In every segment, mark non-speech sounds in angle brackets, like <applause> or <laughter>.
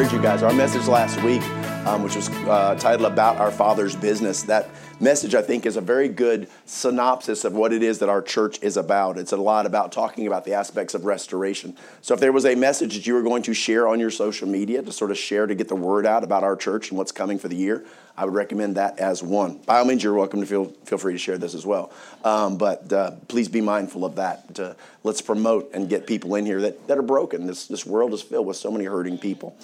encourage you guys. Our message last week, um, which was uh, titled About Our Father's Business, that message, I think, is a very good synopsis of what it is that our church is about. It's a lot about talking about the aspects of restoration. So, if there was a message that you were going to share on your social media to sort of share to get the word out about our church and what's coming for the year, I would recommend that as one. By all means, you're welcome to feel, feel free to share this as well. Um, but uh, please be mindful of that. To, let's promote and get people in here that, that are broken. This, this world is filled with so many hurting people.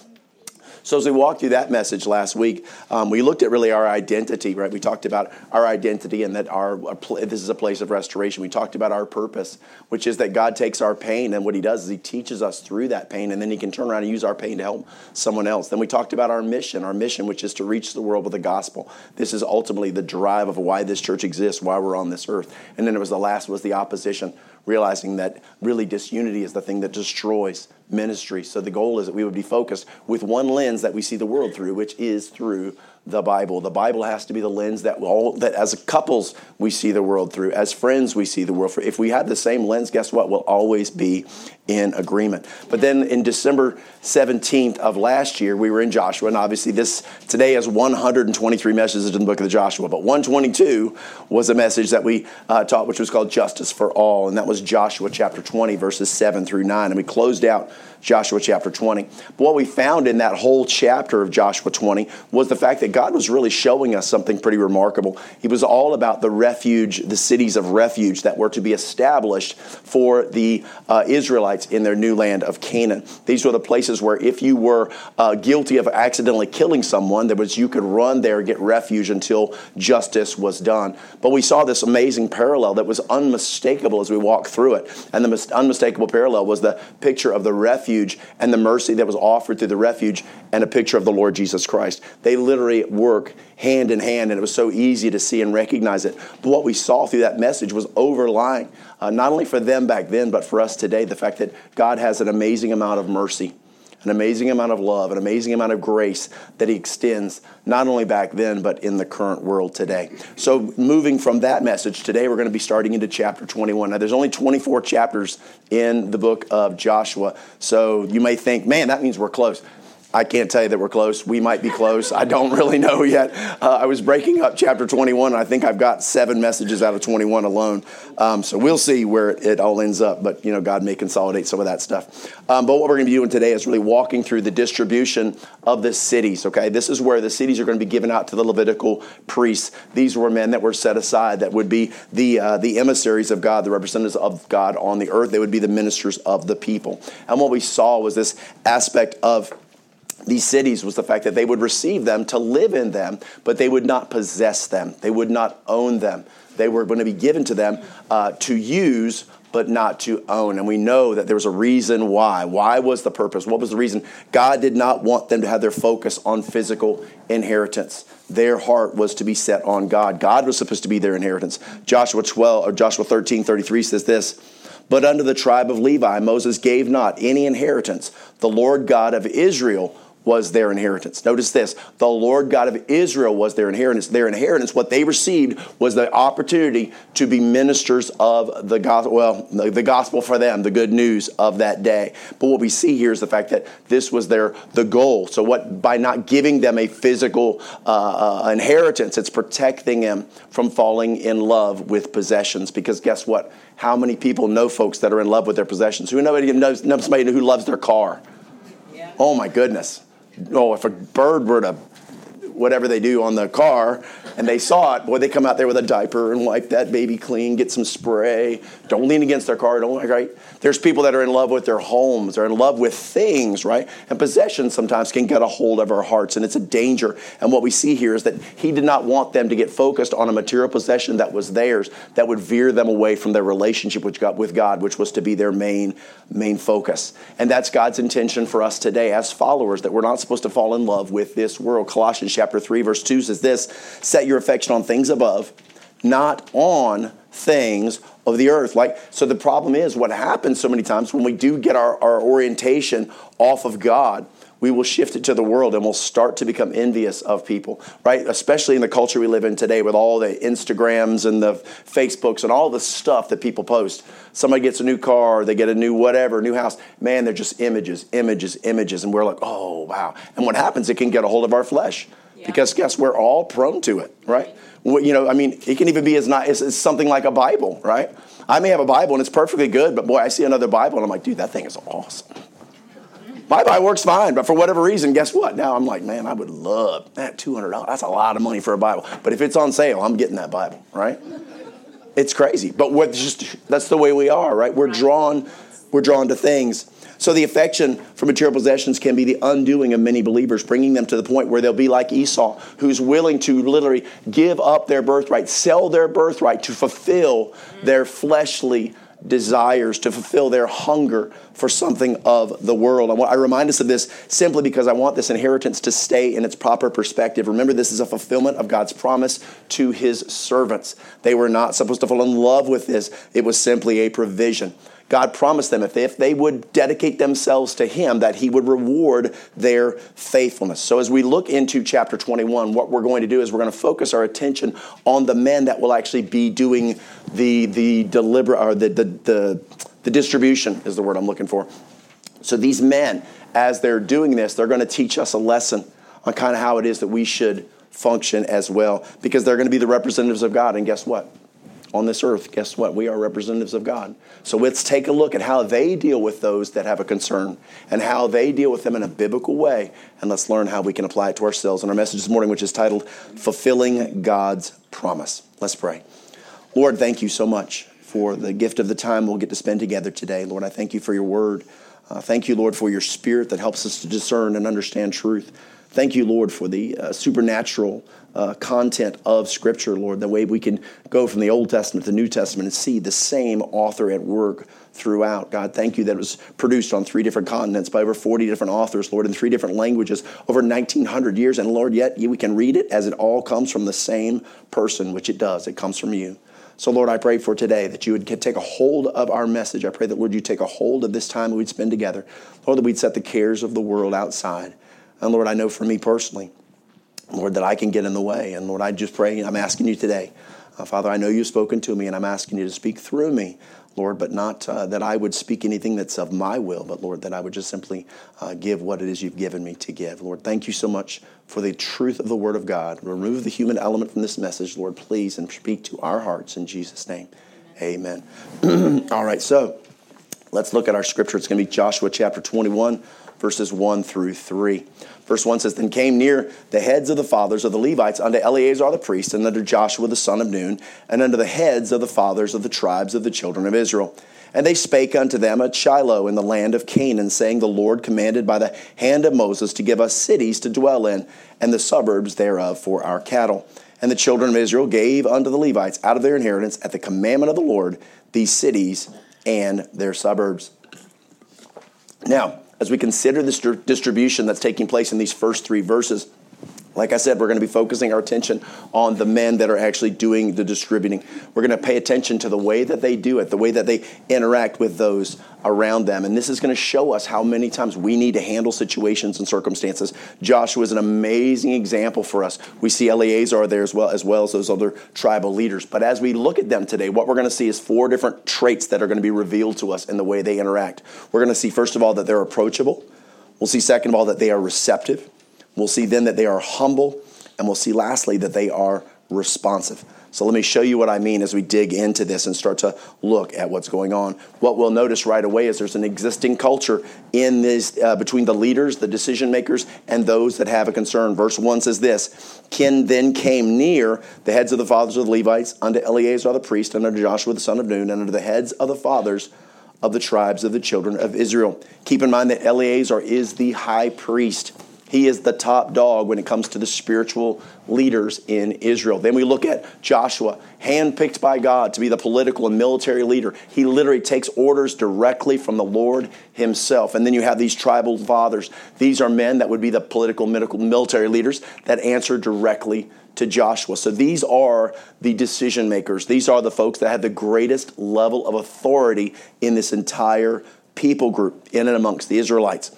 So as we walked through that message last week, um, we looked at really our identity, right? We talked about our identity and that our, this is a place of restoration. We talked about our purpose, which is that God takes our pain and what He does is He teaches us through that pain, and then He can turn around and use our pain to help someone else. Then we talked about our mission, our mission, which is to reach the world with the gospel. This is ultimately the drive of why this church exists, why we're on this earth. And then it was the last was the opposition, realizing that really disunity is the thing that destroys ministry. So the goal is that we would be focused with one lens that we see the world through, which is through the Bible. The Bible has to be the lens that all that as couples we see the world through, as friends we see the world through. If we have the same lens, guess what? We'll always be in agreement. But then in December 17th of last year, we were in Joshua, and obviously this today has 123 messages in the book of the Joshua, but 122 was a message that we uh, taught, which was called Justice for All, and that was Joshua chapter 20, verses 7 through 9. And we closed out Joshua chapter 20. But what we found in that whole chapter of Joshua 20 was the fact that God was really showing us something pretty remarkable. He was all about the refuge, the cities of refuge that were to be established for the uh, Israelites in their new land of Canaan. These were the places where if you were uh, guilty of accidentally killing someone, there was you could run there, get refuge until justice was done. But we saw this amazing parallel that was unmistakable as we walked through it. And the unmistakable parallel was the picture of the refuge refuge and the mercy that was offered through the refuge and a picture of the Lord Jesus Christ. They literally work hand in hand, and it was so easy to see and recognize it. But what we saw through that message was overlying, uh, not only for them back then, but for us today, the fact that God has an amazing amount of mercy an amazing amount of love, an amazing amount of grace that He extends not only back then, but in the current world today. So, moving from that message, today we're going to be starting into chapter 21. Now, there's only 24 chapters in the book of Joshua. So, you may think, man, that means we're close. I can't tell you that we're close. We might be close. I don't really know yet. Uh, I was breaking up chapter 21, and I think I've got seven messages out of 21 alone. Um, so we'll see where it all ends up. But you know, God may consolidate some of that stuff. Um, but what we're going to be doing today is really walking through the distribution of the cities. Okay, this is where the cities are going to be given out to the Levitical priests. These were men that were set aside that would be the uh, the emissaries of God, the representatives of God on the earth. They would be the ministers of the people. And what we saw was this aspect of these cities was the fact that they would receive them to live in them, but they would not possess them. They would not own them. They were going to be given to them uh, to use, but not to own. And we know that there was a reason why. Why was the purpose? What was the reason? God did not want them to have their focus on physical inheritance. Their heart was to be set on God. God was supposed to be their inheritance. Joshua 12 or Joshua 13, 33 says this. But unto the tribe of Levi, Moses gave not any inheritance. The Lord God of Israel was their inheritance. Notice this the Lord God of Israel was their inheritance. Their inheritance, what they received, was the opportunity to be ministers of the gospel, well, the gospel for them, the good news of that day. But what we see here is the fact that this was their the goal. So, what by not giving them a physical uh, uh, inheritance, it's protecting them from falling in love with possessions. Because guess what? How many people know folks that are in love with their possessions? Who nobody knows, knows somebody who loves their car? Oh my goodness oh, if a bird were to whatever they do on the car and they saw it, boy, they come out there with a diaper and wipe that baby clean, get some spray. Don't lean against their car. Don't right. There's people that are in love with their homes. They're in love with things, right? And possession sometimes can get a hold of our hearts, and it's a danger. And what we see here is that he did not want them to get focused on a material possession that was theirs that would veer them away from their relationship with God, which was to be their main main focus. And that's God's intention for us today as followers that we're not supposed to fall in love with this world. Colossians chapter 3 verse 2 says this, set your affection on things above, not on things of the earth. Like, so the problem is what happens so many times when we do get our, our orientation off of God, we will shift it to the world and we'll start to become envious of people, right? Especially in the culture we live in today with all the Instagrams and the Facebooks and all the stuff that people post. Somebody gets a new car, they get a new whatever, new house. Man, they're just images, images, images. And we're like, oh, wow. And what happens, it can get a hold of our flesh. Yeah. Because guess, we're all prone to it, right? You know, I mean, it can even be as nice as something like a Bible, right? I may have a Bible and it's perfectly good, but boy, I see another Bible and I'm like, dude, that thing is awesome. My Bible works fine, but for whatever reason, guess what? Now I'm like, man, I would love that $200. That's a lot of money for a Bible. But if it's on sale, I'm getting that Bible, right? It's crazy. But what just that's the way we are, right? We're drawn we're drawn to things. So the affection for material possessions can be the undoing of many believers, bringing them to the point where they'll be like Esau, who's willing to literally give up their birthright, sell their birthright to fulfill their fleshly desires, to fulfill their hunger for something of the world. I, I remind us of this simply because I want this inheritance to stay in its proper perspective. Remember, this is a fulfillment of God's promise to his servants. They were not supposed to fall in love with this, it was simply a provision. God promised them if they, if they would dedicate themselves to Him, that He would reward their faithfulness. So, as we look into chapter 21, what we're going to do is we're going to focus our attention on the men that will actually be doing the, the deliberate, or the, the, the, the distribution, is the word I'm looking for. So, these men, as they're doing this, they're going to teach us a lesson on kind of how it is that we should function as well, because they're going to be the representatives of God. And guess what? On this earth, guess what? We are representatives of God. So let's take a look at how they deal with those that have a concern and how they deal with them in a biblical way. And let's learn how we can apply it to ourselves in our message this morning, which is titled Fulfilling God's Promise. Let's pray. Lord, thank you so much for the gift of the time we'll get to spend together today. Lord, I thank you for your word. Uh, thank you, Lord, for your spirit that helps us to discern and understand truth. Thank you, Lord, for the uh, supernatural uh, content of Scripture, Lord, the way we can go from the Old Testament to the New Testament and see the same author at work throughout. God, thank you that it was produced on three different continents by over 40 different authors, Lord, in three different languages over 1,900 years. And Lord, yet we can read it as it all comes from the same person, which it does. It comes from you. So, Lord, I pray for today that you would take a hold of our message. I pray that, Lord, you take a hold of this time we'd spend together. Lord, that we'd set the cares of the world outside. And Lord, I know for me personally, Lord, that I can get in the way. And Lord, I just pray, I'm asking you today, uh, Father, I know you've spoken to me, and I'm asking you to speak through me, Lord, but not uh, that I would speak anything that's of my will, but Lord, that I would just simply uh, give what it is you've given me to give. Lord, thank you so much for the truth of the Word of God. Remove the human element from this message, Lord, please, and speak to our hearts in Jesus' name. Amen. <clears throat> All right, so let's look at our scripture. It's going to be Joshua chapter 21, verses 1 through 3. Verse 1 says, Then came near the heads of the fathers of the Levites unto Eleazar the priest, and unto Joshua the son of Nun, and unto the heads of the fathers of the tribes of the children of Israel. And they spake unto them at Shiloh in the land of Canaan, saying, The Lord commanded by the hand of Moses to give us cities to dwell in, and the suburbs thereof for our cattle. And the children of Israel gave unto the Levites out of their inheritance at the commandment of the Lord these cities and their suburbs. Now, as we consider this distribution that's taking place in these first three verses, like I said, we're going to be focusing our attention on the men that are actually doing the distributing. We're going to pay attention to the way that they do it, the way that they interact with those around them. And this is going to show us how many times we need to handle situations and circumstances. Joshua is an amazing example for us. We see Eleazar there as well, as well as those other tribal leaders. But as we look at them today, what we're going to see is four different traits that are going to be revealed to us in the way they interact. We're going to see, first of all, that they're approachable. We'll see, second of all, that they are receptive. We'll see then that they are humble, and we'll see lastly that they are responsive. So let me show you what I mean as we dig into this and start to look at what's going on. What we'll notice right away is there's an existing culture in this uh, between the leaders, the decision makers, and those that have a concern. Verse one says this: Kin then came near the heads of the fathers of the Levites unto Eleazar the priest and unto Joshua the son of Nun and unto the heads of the fathers of the tribes of the children of Israel. Keep in mind that Eleazar is the high priest. He is the top dog when it comes to the spiritual leaders in Israel. Then we look at Joshua, handpicked by God to be the political and military leader. He literally takes orders directly from the Lord himself. And then you have these tribal fathers. These are men that would be the political, military leaders that answer directly to Joshua. So these are the decision makers. These are the folks that have the greatest level of authority in this entire people group, in and amongst the Israelites.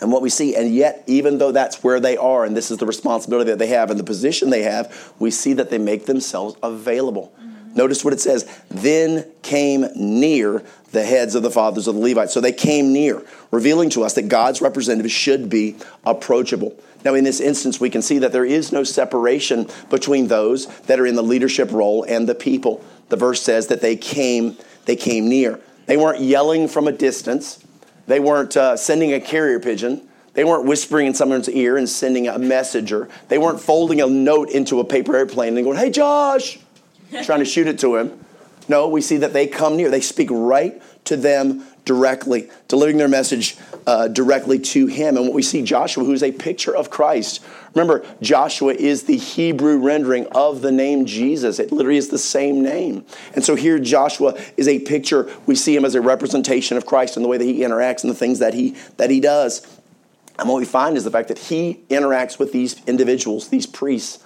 And what we see, and yet, even though that's where they are, and this is the responsibility that they have and the position they have, we see that they make themselves available. Mm-hmm. Notice what it says then came near the heads of the fathers of the Levites. So they came near, revealing to us that God's representatives should be approachable. Now, in this instance, we can see that there is no separation between those that are in the leadership role and the people. The verse says that they came, they came near. They weren't yelling from a distance. They weren't uh, sending a carrier pigeon. They weren't whispering in someone's ear and sending a messenger. They weren't folding a note into a paper airplane and going, hey, Josh, <laughs> trying to shoot it to him. No, we see that they come near. They speak right to them directly, delivering their message uh, directly to him. And what we see Joshua, who's a picture of Christ. Remember, Joshua is the Hebrew rendering of the name Jesus. It literally is the same name. And so here, Joshua is a picture. We see him as a representation of Christ in the way that he interacts and the things that he that he does. And what we find is the fact that he interacts with these individuals, these priests,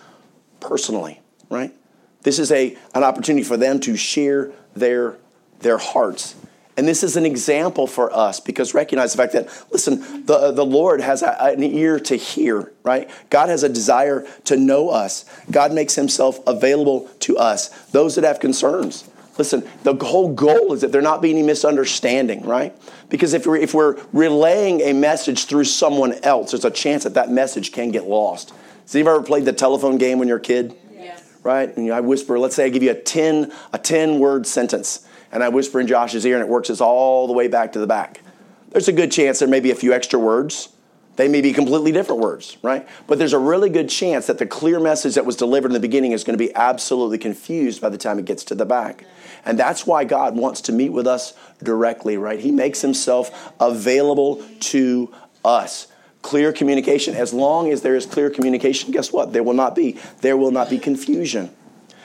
personally, right? This is a, an opportunity for them to share their, their hearts and this is an example for us because recognize the fact that, listen, the, the Lord has a, an ear to hear, right? God has a desire to know us. God makes himself available to us. Those that have concerns, listen, the whole goal is that there not be any misunderstanding, right? Because if we're, if we're relaying a message through someone else, there's a chance that that message can get lost. Has anybody ever played the telephone game when you're a kid? Yes. Right? And I whisper, let's say I give you a 10, a 10 word sentence and I whisper in Josh's ear, and it works us all the way back to the back. There's a good chance there may be a few extra words. They may be completely different words, right? But there's a really good chance that the clear message that was delivered in the beginning is going to be absolutely confused by the time it gets to the back. And that's why God wants to meet with us directly, right? He makes himself available to us. Clear communication. As long as there is clear communication, guess what? There will not be. There will not be confusion.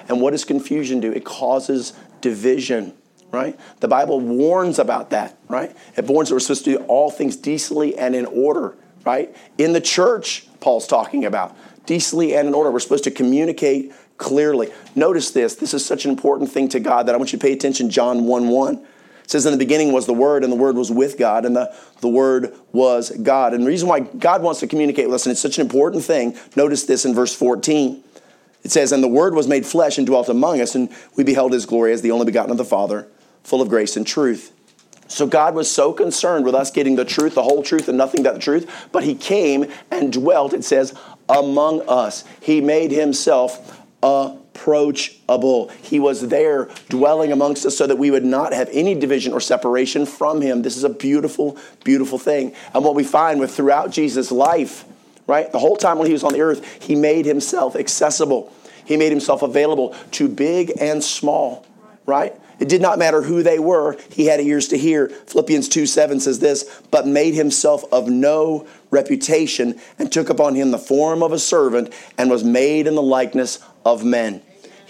And what does confusion do? It causes division right? The Bible warns about that, right? It warns that we're supposed to do all things decently and in order, right? In the church, Paul's talking about decently and in order. We're supposed to communicate clearly. Notice this. This is such an important thing to God that I want you to pay attention. John 1 1. It says, In the beginning was the Word, and the Word was with God, and the, the Word was God. And the reason why God wants to communicate with us, and it's such an important thing, notice this in verse 14. It says, And the Word was made flesh and dwelt among us, and we beheld his glory as the only begotten of the Father full of grace and truth. So God was so concerned with us getting the truth, the whole truth, and nothing but the truth. But He came and dwelt, it says, among us. He made Himself approachable. He was there dwelling amongst us so that we would not have any division or separation from Him. This is a beautiful, beautiful thing. And what we find with throughout Jesus' life, right, the whole time when He was on the earth, He made Himself accessible. He made Himself available to big and small, right? It did not matter who they were, he had ears to hear. Philippians 2 7 says this, but made himself of no reputation and took upon him the form of a servant and was made in the likeness of men.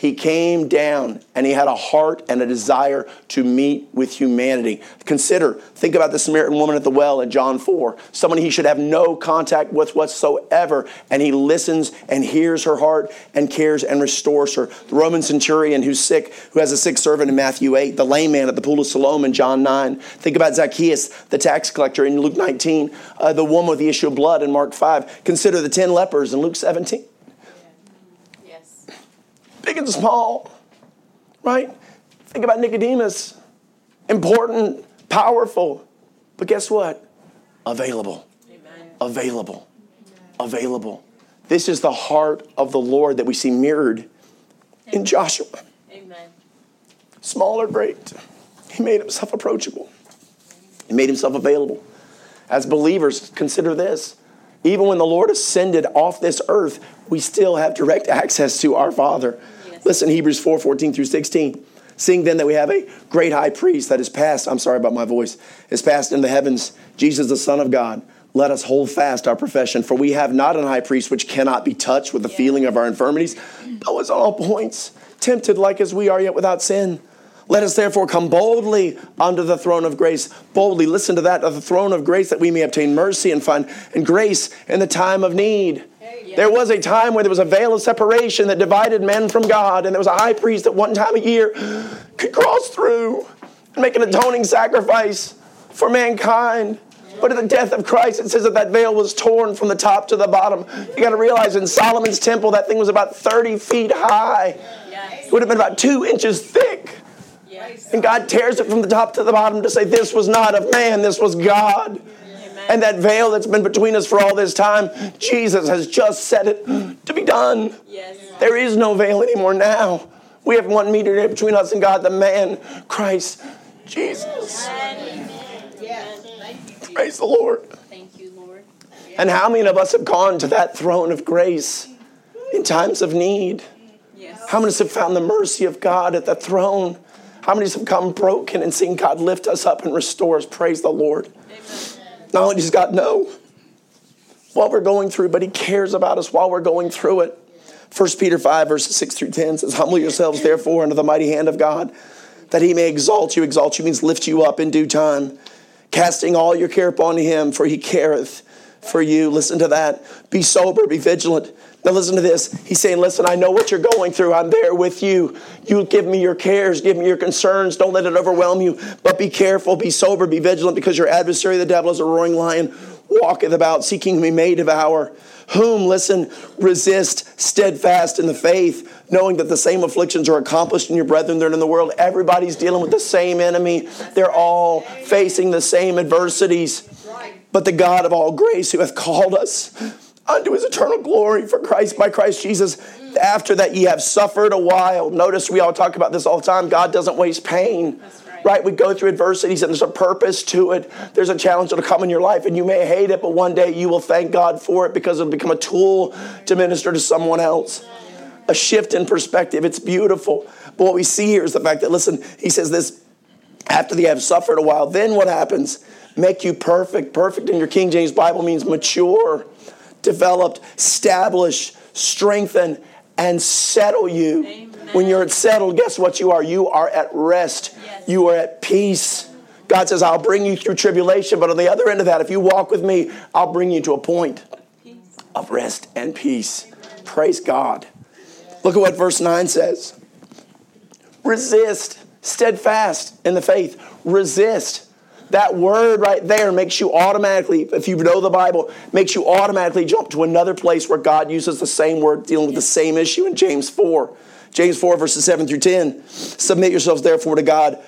He came down and he had a heart and a desire to meet with humanity. Consider, think about the Samaritan woman at the well in John 4, someone he should have no contact with whatsoever, and he listens and hears her heart and cares and restores her. The Roman centurion who's sick, who has a sick servant in Matthew 8, the lame man at the pool of Siloam in John 9. Think about Zacchaeus, the tax collector in Luke 19, uh, the woman with the issue of blood in Mark 5. Consider the 10 lepers in Luke 17 big and small, right? Think about Nicodemus. Important, powerful, but guess what? Available. Amen. Available. Amen. Available. This is the heart of the Lord that we see mirrored Amen. in Joshua. Amen. Small or great, he made himself approachable. He made himself available. As believers, consider this. Even when the Lord ascended off this earth, we still have direct access to our Father. Listen, Hebrews 4 14 through 16. Seeing then that we have a great high priest that is passed, I'm sorry about my voice, is passed in the heavens, Jesus the Son of God. Let us hold fast our profession, for we have not an high priest which cannot be touched with the feeling of our infirmities, but was on all points tempted like as we are, yet without sin. Let us therefore come boldly unto the throne of grace. Boldly, listen to that, of the throne of grace, that we may obtain mercy and find and grace in the time of need. There was a time where there was a veil of separation that divided men from God, and there was a high priest that one time a year could cross through and make an atoning sacrifice for mankind. But at the death of Christ, it says that that veil was torn from the top to the bottom. You got to realize in Solomon's temple, that thing was about 30 feet high. It would have been about two inches thick. And God tears it from the top to the bottom to say, This was not of man, this was God. And that veil that's been between us for all this time, Jesus has just set it to be done. Yes. There is no veil anymore now. We have one mediator between us and God, the man, Christ Jesus. Yes. Praise the Lord. Thank you, Lord. And how many of us have gone to that throne of grace in times of need? Yes. How many have found the mercy of God at the throne? How many have come broken and seen God lift us up and restore us? Praise the Lord. Not only does God know what we're going through, but He cares about us while we're going through it. 1 Peter 5, verses 6 through 10 says, Humble yourselves, therefore, under the mighty hand of God, that He may exalt you. Exalt you means lift you up in due time, casting all your care upon Him, for He careth for you. Listen to that. Be sober, be vigilant. Now, listen to this. He's saying, Listen, I know what you're going through. I'm there with you. You give me your cares, give me your concerns. Don't let it overwhelm you. But be careful, be sober, be vigilant, because your adversary, the devil, is a roaring lion, walketh about, seeking whom he may devour. Whom, listen, resist steadfast in the faith, knowing that the same afflictions are accomplished in your brethren that are in the world. Everybody's dealing with the same enemy, they're all facing the same adversities. But the God of all grace, who hath called us, unto his eternal glory for Christ by Christ Jesus. After that, ye have suffered a while. Notice we all talk about this all the time. God doesn't waste pain. Right. right. We go through adversities and there's a purpose to it. There's a challenge that'll come in your life and you may hate it, but one day you will thank God for it because it'll become a tool to minister to someone else. A shift in perspective. It's beautiful. But what we see here is the fact that, listen, he says this after they have suffered a while, then what happens? Make you perfect. Perfect in your King James Bible means mature developed, establish, strengthen, and settle you. Amen. When you're settled, guess what you are? You are at rest. Yes. You are at peace. God says, I'll bring you through tribulation, but on the other end of that, if you walk with me, I'll bring you to a point of rest and peace. Praise God. Look at what verse 9 says resist, steadfast in the faith, resist. That word right there makes you automatically, if you know the Bible, makes you automatically jump to another place where God uses the same word dealing with the same issue in James 4. James 4, verses 7 through 10. Submit yourselves therefore to God.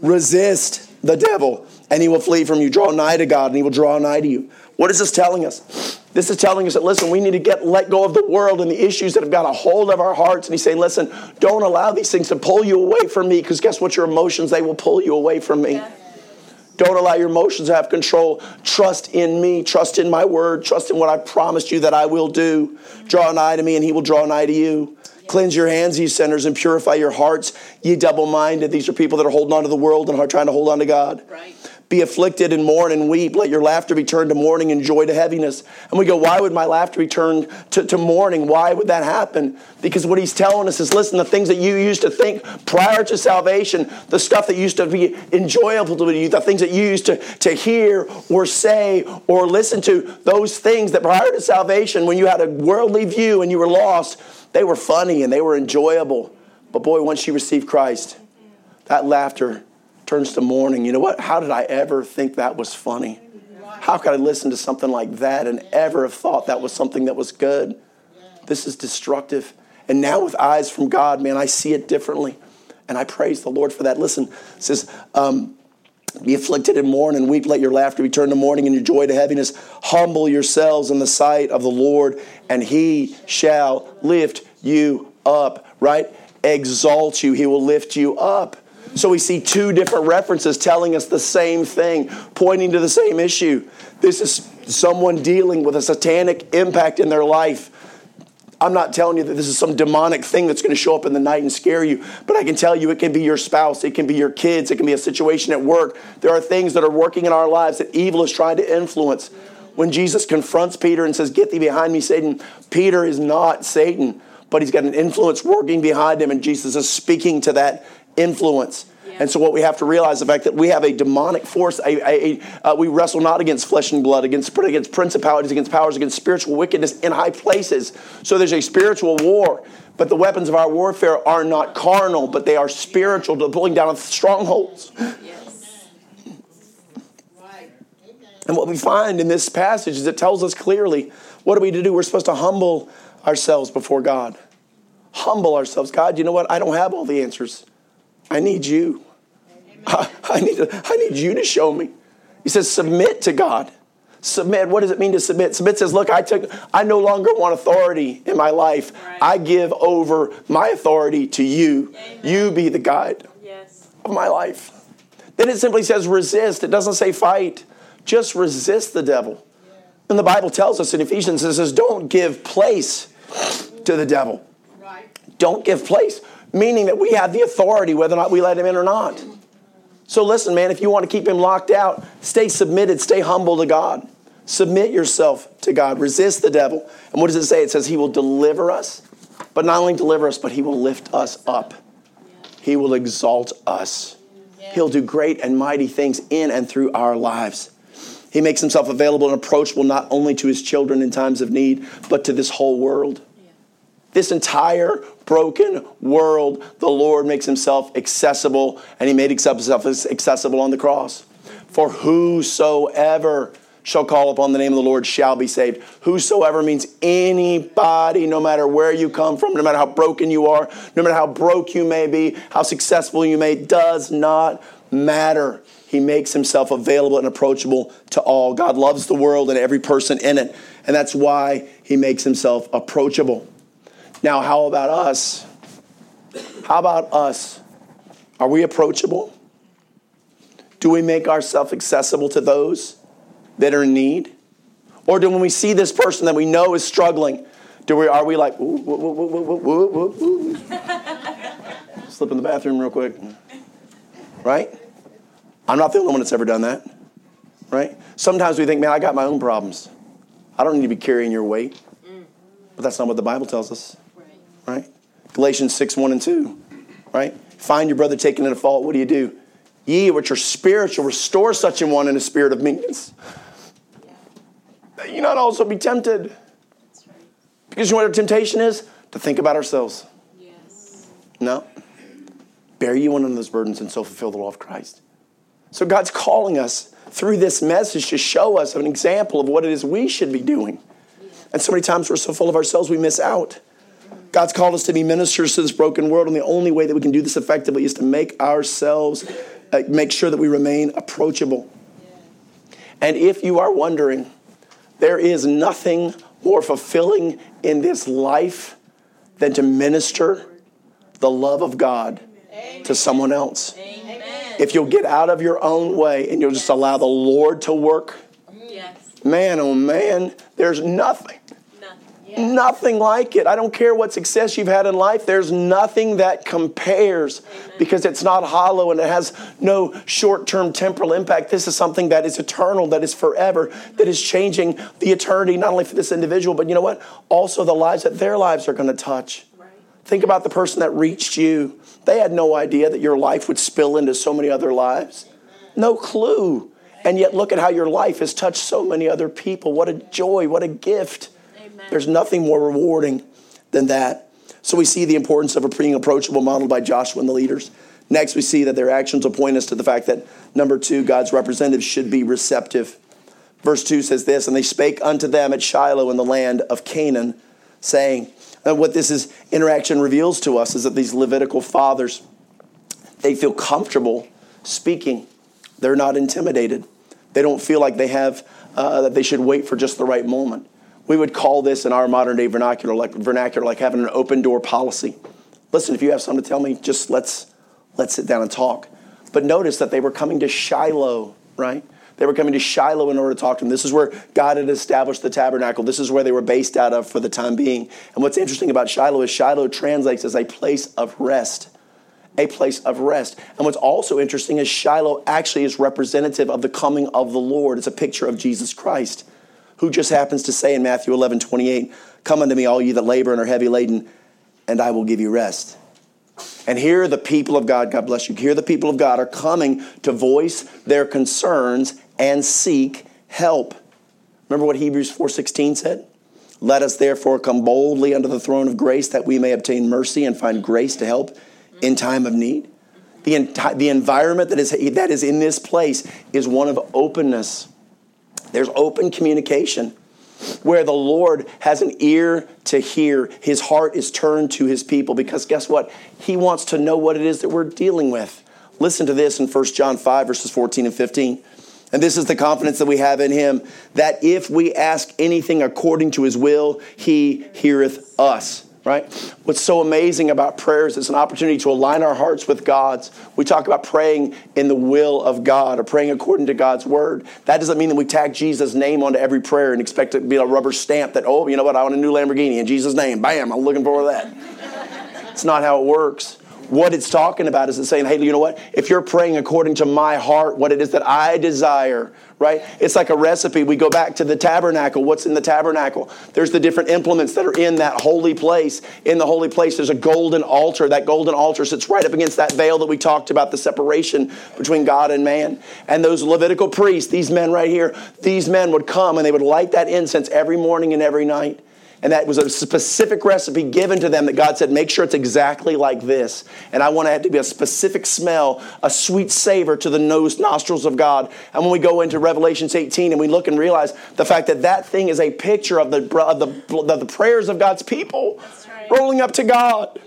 Resist the devil, and he will flee from you. Draw nigh to God, and he will draw nigh to you. What is this telling us? This is telling us that, listen, we need to get let go of the world and the issues that have got a hold of our hearts. And he's saying, listen, don't allow these things to pull you away from me, because guess what? Your emotions, they will pull you away from me. Yeah. Don't allow your emotions to have control. Trust in me. Trust in my word. Trust in what I promised you that I will do. Draw nigh to me, and he will draw nigh to you. Cleanse your hands, ye sinners, and purify your hearts, ye double minded. These are people that are holding on to the world and are trying to hold on to God. Right. Be afflicted and mourn and weep. Let your laughter be turned to mourning and joy to heaviness. And we go, why would my laughter be turned to, to mourning? Why would that happen? Because what he's telling us is listen, the things that you used to think prior to salvation, the stuff that used to be enjoyable to you, the things that you used to, to hear or say or listen to, those things that prior to salvation, when you had a worldly view and you were lost, they were funny and they were enjoyable. But boy, once you received Christ, that laughter turns to mourning. You know what? How did I ever think that was funny? How could I listen to something like that and ever have thought that was something that was good? This is destructive. And now, with eyes from God, man, I see it differently. And I praise the Lord for that. Listen, it says, um, be afflicted and mourn and weep. Let your laughter be turned to mourning and your joy to heaviness. Humble yourselves in the sight of the Lord, and he shall lift you up, right? Exalt you. He will lift you up. So we see two different references telling us the same thing, pointing to the same issue. This is someone dealing with a satanic impact in their life. I'm not telling you that this is some demonic thing that's going to show up in the night and scare you, but I can tell you it can be your spouse, it can be your kids, it can be a situation at work. There are things that are working in our lives that evil is trying to influence. When Jesus confronts Peter and says, Get thee behind me, Satan, Peter is not Satan, but he's got an influence working behind him, and Jesus is speaking to that influence. And so, what we have to realize the fact that we have a demonic force. A, a, a uh, we wrestle not against flesh and blood, against against principalities, against powers, against spiritual wickedness in high places. So there's a spiritual war. But the weapons of our warfare are not carnal, but they are spiritual, to pulling down strongholds. Yes. And what we find in this passage is it tells us clearly what are we to do? We're supposed to humble ourselves before God. Humble ourselves. God, you know what? I don't have all the answers. I need you. I, I, need, I need you to show me. He says, submit to God. Submit. What does it mean to submit? Submit says, look, I took I no longer want authority in my life. Right. I give over my authority to you. Amen. You be the guide yes. of my life. Then it simply says resist. It doesn't say fight. Just resist the devil. Yeah. And the Bible tells us in Ephesians, it says, don't give place to the devil. Right. Don't give place, meaning that we have the authority whether or not we let him in or not. So listen, man, if you want to keep him locked out, stay submitted, stay humble to God. Submit yourself to God. Resist the devil. And what does it say? It says he will deliver us, but not only deliver us, but he will lift us up. He will exalt us. He'll do great and mighty things in and through our lives. He makes himself available and approachable not only to his children in times of need, but to this whole world. This entire broken world, the Lord makes himself accessible, and he made himself accessible on the cross. For whosoever shall call upon the name of the Lord shall be saved. Whosoever means anybody, no matter where you come from, no matter how broken you are, no matter how broke you may be, how successful you may, does not matter. He makes himself available and approachable to all. God loves the world and every person in it, and that's why he makes himself approachable. Now, how about us? How about us? Are we approachable? Do we make ourselves accessible to those that are in need? Or do when we see this person that we know is struggling, do we are we like ooh, woo, woo, <laughs> slip in the bathroom real quick? Right? I'm not the only one that's ever done that. Right? Sometimes we think, man, I got my own problems. I don't need to be carrying your weight. Mm-hmm. But that's not what the Bible tells us right? Galatians 6, 1 and 2, right? Find your brother taken in a fault. What do you do? Ye, which are spiritual, restore such an one in a spirit of meekness. That you not also be tempted. Because you know what our temptation is? To think about ourselves. Yes. No. Bear you one of those burdens and so fulfill the law of Christ. So God's calling us through this message to show us an example of what it is we should be doing. And so many times we're so full of ourselves we miss out. God's called us to be ministers to this broken world, and the only way that we can do this effectively is to make ourselves, uh, make sure that we remain approachable. And if you are wondering, there is nothing more fulfilling in this life than to minister the love of God Amen. to someone else. Amen. If you'll get out of your own way and you'll just allow the Lord to work, yes. man, oh man, there's nothing Nothing like it. I don't care what success you've had in life, there's nothing that compares Amen. because it's not hollow and it has no short term temporal impact. This is something that is eternal, that is forever, that is changing the eternity, not only for this individual, but you know what? Also the lives that their lives are going to touch. Right. Think about the person that reached you. They had no idea that your life would spill into so many other lives. No clue. And yet, look at how your life has touched so many other people. What a joy, what a gift. There's nothing more rewarding than that. So we see the importance of a being approachable modeled by Joshua and the leaders. Next, we see that their actions will point us to the fact that, number two, God's representatives should be receptive. Verse 2 says this, and they spake unto them at Shiloh in the land of Canaan, saying, and what this is interaction reveals to us is that these Levitical fathers, they feel comfortable speaking. They're not intimidated. They don't feel like they have uh, that they should wait for just the right moment. We would call this in our modern day vernacular like vernacular like having an open door policy. Listen, if you have something to tell me, just let's let's sit down and talk. But notice that they were coming to Shiloh, right? They were coming to Shiloh in order to talk to him. This is where God had established the tabernacle. This is where they were based out of for the time being. And what's interesting about Shiloh is Shiloh translates as a place of rest. A place of rest. And what's also interesting is Shiloh actually is representative of the coming of the Lord. It's a picture of Jesus Christ who just happens to say in Matthew 11, 28, Come unto me, all ye that labor and are heavy laden, and I will give you rest. And here the people of God, God bless you, here the people of God are coming to voice their concerns and seek help. Remember what Hebrews 4:16 said? Let us therefore come boldly unto the throne of grace that we may obtain mercy and find grace to help in time of need. The, enti- the environment that is, that is in this place is one of openness There's open communication where the Lord has an ear to hear. His heart is turned to his people because guess what? He wants to know what it is that we're dealing with. Listen to this in 1 John 5, verses 14 and 15. And this is the confidence that we have in him that if we ask anything according to his will, he heareth us right? What's so amazing about prayers is an opportunity to align our hearts with God's. We talk about praying in the will of God or praying according to God's word. That doesn't mean that we tag Jesus' name onto every prayer and expect it to be a rubber stamp that, oh, you know what, I want a new Lamborghini in Jesus' name. Bam, I'm looking forward to that. it's not how it works. What it's talking about is it's saying, hey, you know what? If you're praying according to my heart, what it is that I desire, right? It's like a recipe. We go back to the tabernacle. What's in the tabernacle? There's the different implements that are in that holy place. In the holy place, there's a golden altar. That golden altar sits right up against that veil that we talked about, the separation between God and man. And those Levitical priests, these men right here, these men would come and they would light that incense every morning and every night. And that was a specific recipe given to them that God said, make sure it's exactly like this. And I want it to be a specific smell, a sweet savor to the nose, nostrils of God. And when we go into Revelations 18 and we look and realize the fact that that thing is a picture of the, of the, of the prayers of God's people right. rolling up to God.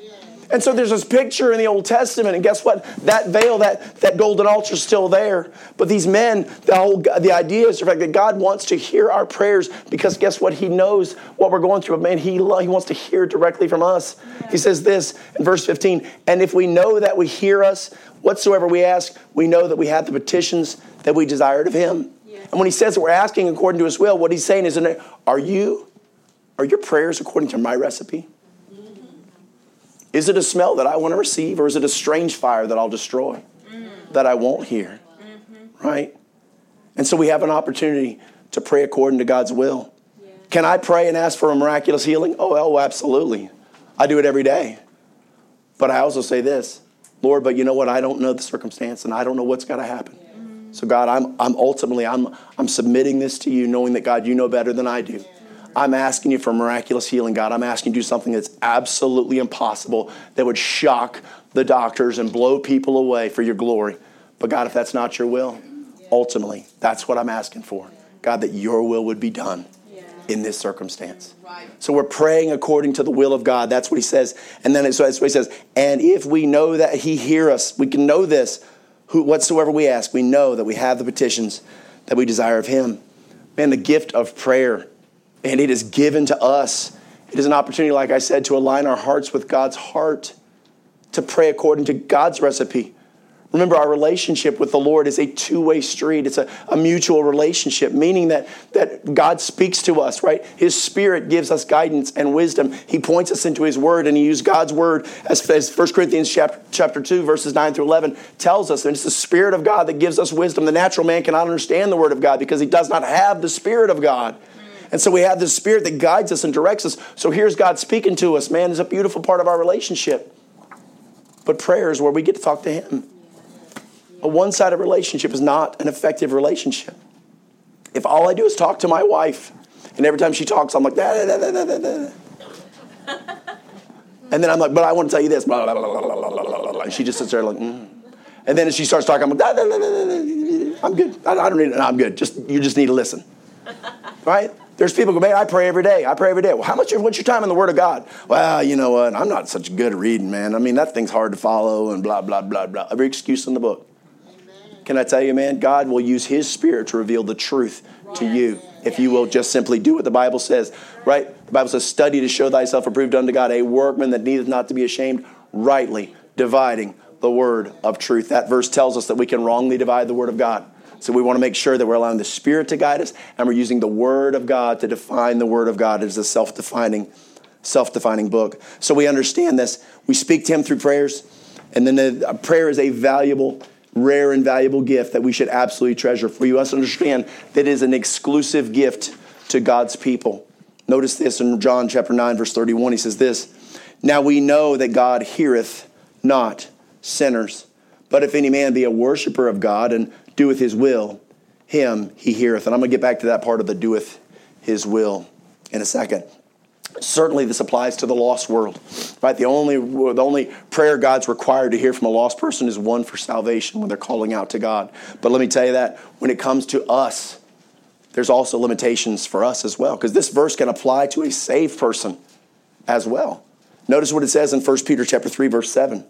And so there's this picture in the Old Testament, and guess what? That veil, that, that golden altar is still there. But these men, the whole the idea is the fact that God wants to hear our prayers because guess what? He knows what we're going through. But man, he, he wants to hear directly from us. Yeah. He says this in verse 15, and if we know that we hear us, whatsoever we ask, we know that we have the petitions that we desired of him. Yeah. And when he says that we're asking according to his will, what he's saying is, are you, are your prayers according to my recipe? Is it a smell that I want to receive, or is it a strange fire that I'll destroy, mm. that I won't hear? Mm-hmm. Right? And so we have an opportunity to pray according to God's will. Yeah. Can I pray and ask for a miraculous healing? Oh, oh, absolutely. I do it every day. But I also say this Lord, but you know what? I don't know the circumstance and I don't know what's got to happen. Yeah. So, God, I'm, I'm ultimately, I'm, I'm submitting this to you, knowing that, God, you know better than I do. I'm asking you for miraculous healing, God. I'm asking you to do something that's absolutely impossible that would shock the doctors and blow people away for your glory. But God, if that's not your will, ultimately, that's what I'm asking for. God, that your will would be done in this circumstance. So we're praying according to the will of God. That's what he says. And then so that's what he says. And if we know that he hear us, we can know this. Who, whatsoever we ask, we know that we have the petitions that we desire of him. Man, the gift of prayer and it is given to us. It is an opportunity, like I said, to align our hearts with God's heart, to pray according to God's recipe. Remember, our relationship with the Lord is a two way street. It's a, a, mutual relationship, meaning that, that God speaks to us, right? His Spirit gives us guidance and wisdom. He points us into His Word, and He used God's Word, as, as 1 Corinthians chapter, chapter 2, verses 9 through 11 tells us. And it's the Spirit of God that gives us wisdom. The natural man cannot understand the Word of God because he does not have the Spirit of God. And so we have this spirit that guides us and directs us. So here's God speaking to us. Man, it's a beautiful part of our relationship. But prayer is where we get to talk to Him. A one sided relationship is not an effective relationship. If all I do is talk to my wife, and every time she talks, I'm like, da, da, da, da, da, da. and then I'm like, but I want to tell you this, blah, blah, blah, blah, blah, blah, and she just sits there like, mm. and then as she starts talking, I'm like, da, da, da, da, da, I'm good. I, I don't need it. No, I'm good. Just you just need to listen, right? There's people who go, man, I pray every day. I pray every day. Well, how much? What's your time in the Word of God? Well, you know what? I'm not such good at reading, man. I mean, that thing's hard to follow, and blah blah blah blah. Every excuse in the book. Amen. Can I tell you, man? God will use His Spirit to reveal the truth right. to you if you will just simply do what the Bible says. Right? The Bible says, "Study to show thyself approved unto God, a workman that needeth not to be ashamed, rightly dividing the word of truth." That verse tells us that we can wrongly divide the word of God. So we want to make sure that we're allowing the Spirit to guide us and we're using the Word of God to define the Word of God as a self defining, self defining book. So we understand this. We speak to Him through prayers, and then the, prayer is a valuable, rare, and valuable gift that we should absolutely treasure. For you must understand that it is an exclusive gift to God's people. Notice this in John chapter 9, verse 31. He says this Now we know that God heareth not sinners. But if any man be a worshiper of God and doeth his will, him he heareth. And I'm going to get back to that part of the doeth his will in a second. Certainly, this applies to the lost world, right? The only, the only prayer God's required to hear from a lost person is one for salvation when they're calling out to God. But let me tell you that when it comes to us, there's also limitations for us as well, because this verse can apply to a saved person as well. Notice what it says in 1 Peter chapter 3, verse 7.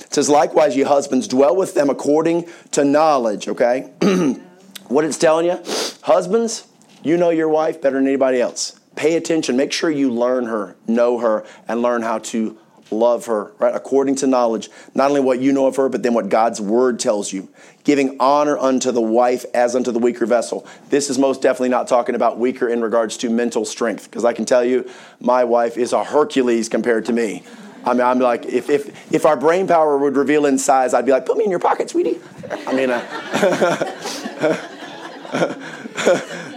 It says, likewise, ye husbands, dwell with them according to knowledge, okay? <clears throat> what it's telling you, husbands, you know your wife better than anybody else. Pay attention. Make sure you learn her, know her, and learn how to love her, right? According to knowledge, not only what you know of her, but then what God's word tells you. Giving honor unto the wife as unto the weaker vessel. This is most definitely not talking about weaker in regards to mental strength, because I can tell you, my wife is a Hercules compared to me. I mean, I'm like, if, if, if our brain power would reveal in size, I'd be like, put me in your pocket, sweetie. I mean, uh,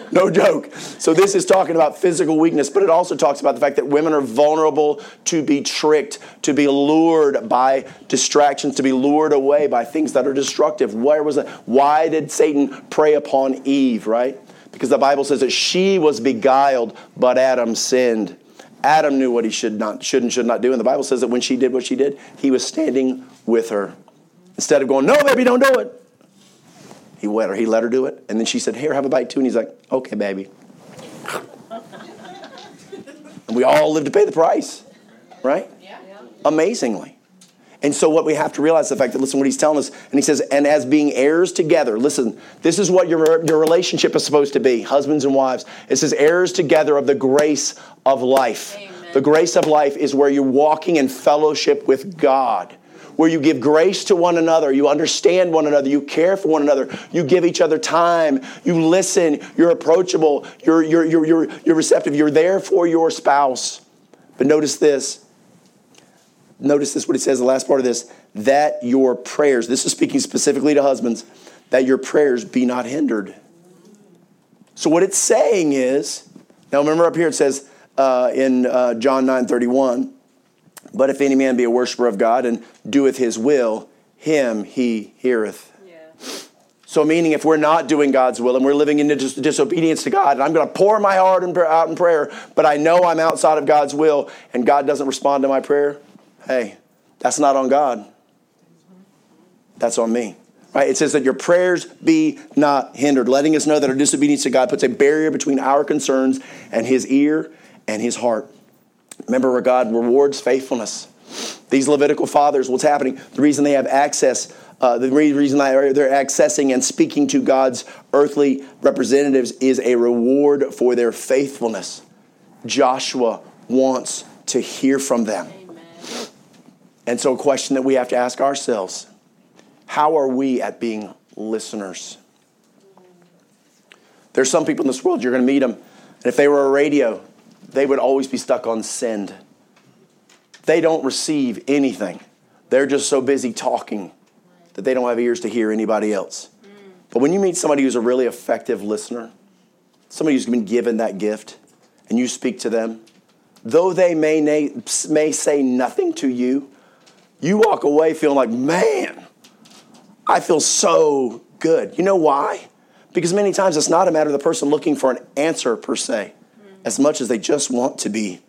<laughs> no joke. So this is talking about physical weakness, but it also talks about the fact that women are vulnerable to be tricked, to be lured by distractions, to be lured away by things that are destructive. Where was it? Why did Satan prey upon Eve, right? Because the Bible says that she was beguiled, but Adam sinned. Adam knew what he should not should and should not do. And the Bible says that when she did what she did, he was standing with her. Instead of going, No, baby, don't do it. He let her, he let her do it. And then she said, Here, have a bite too. And he's like, Okay, baby. and we all live to pay the price, right? Yeah. Amazingly. And so, what we have to realize the fact that, listen, what he's telling us, and he says, and as being heirs together, listen, this is what your, your relationship is supposed to be, husbands and wives. It says, heirs together of the grace of life. Amen. The grace of life is where you're walking in fellowship with God where you give grace to one another, you understand one another, you care for one another, you give each other time, you listen, you're approachable, you're, you're, you're, you're, you're receptive, you're there for your spouse. But notice this. Notice this, what it says, the last part of this, that your prayers, this is speaking specifically to husbands, that your prayers be not hindered. So, what it's saying is, now remember up here it says uh, in uh, John 9 31, but if any man be a worshiper of God and doeth his will, him he heareth. Yeah. So, meaning if we're not doing God's will and we're living in dis- disobedience to God, and I'm going to pour my heart in, out in prayer, but I know I'm outside of God's will and God doesn't respond to my prayer, hey, that's not on God. That's on me. Right? It says that your prayers be not hindered, letting us know that our disobedience to God puts a barrier between our concerns and his ear and his heart. Remember where God rewards faithfulness. These Levitical fathers, what's happening? The reason they have access, uh, the reason they're accessing and speaking to God's earthly representatives is a reward for their faithfulness. Joshua wants to hear from them. And so, a question that we have to ask ourselves how are we at being listeners? There's some people in this world, you're going to meet them, and if they were a radio, they would always be stuck on send. They don't receive anything. They're just so busy talking that they don't have ears to hear anybody else. But when you meet somebody who's a really effective listener, somebody who's been given that gift, and you speak to them, though they may, may say nothing to you, you walk away feeling like, man, I feel so good. You know why? Because many times it's not a matter of the person looking for an answer per se mm-hmm. as much as they just want to be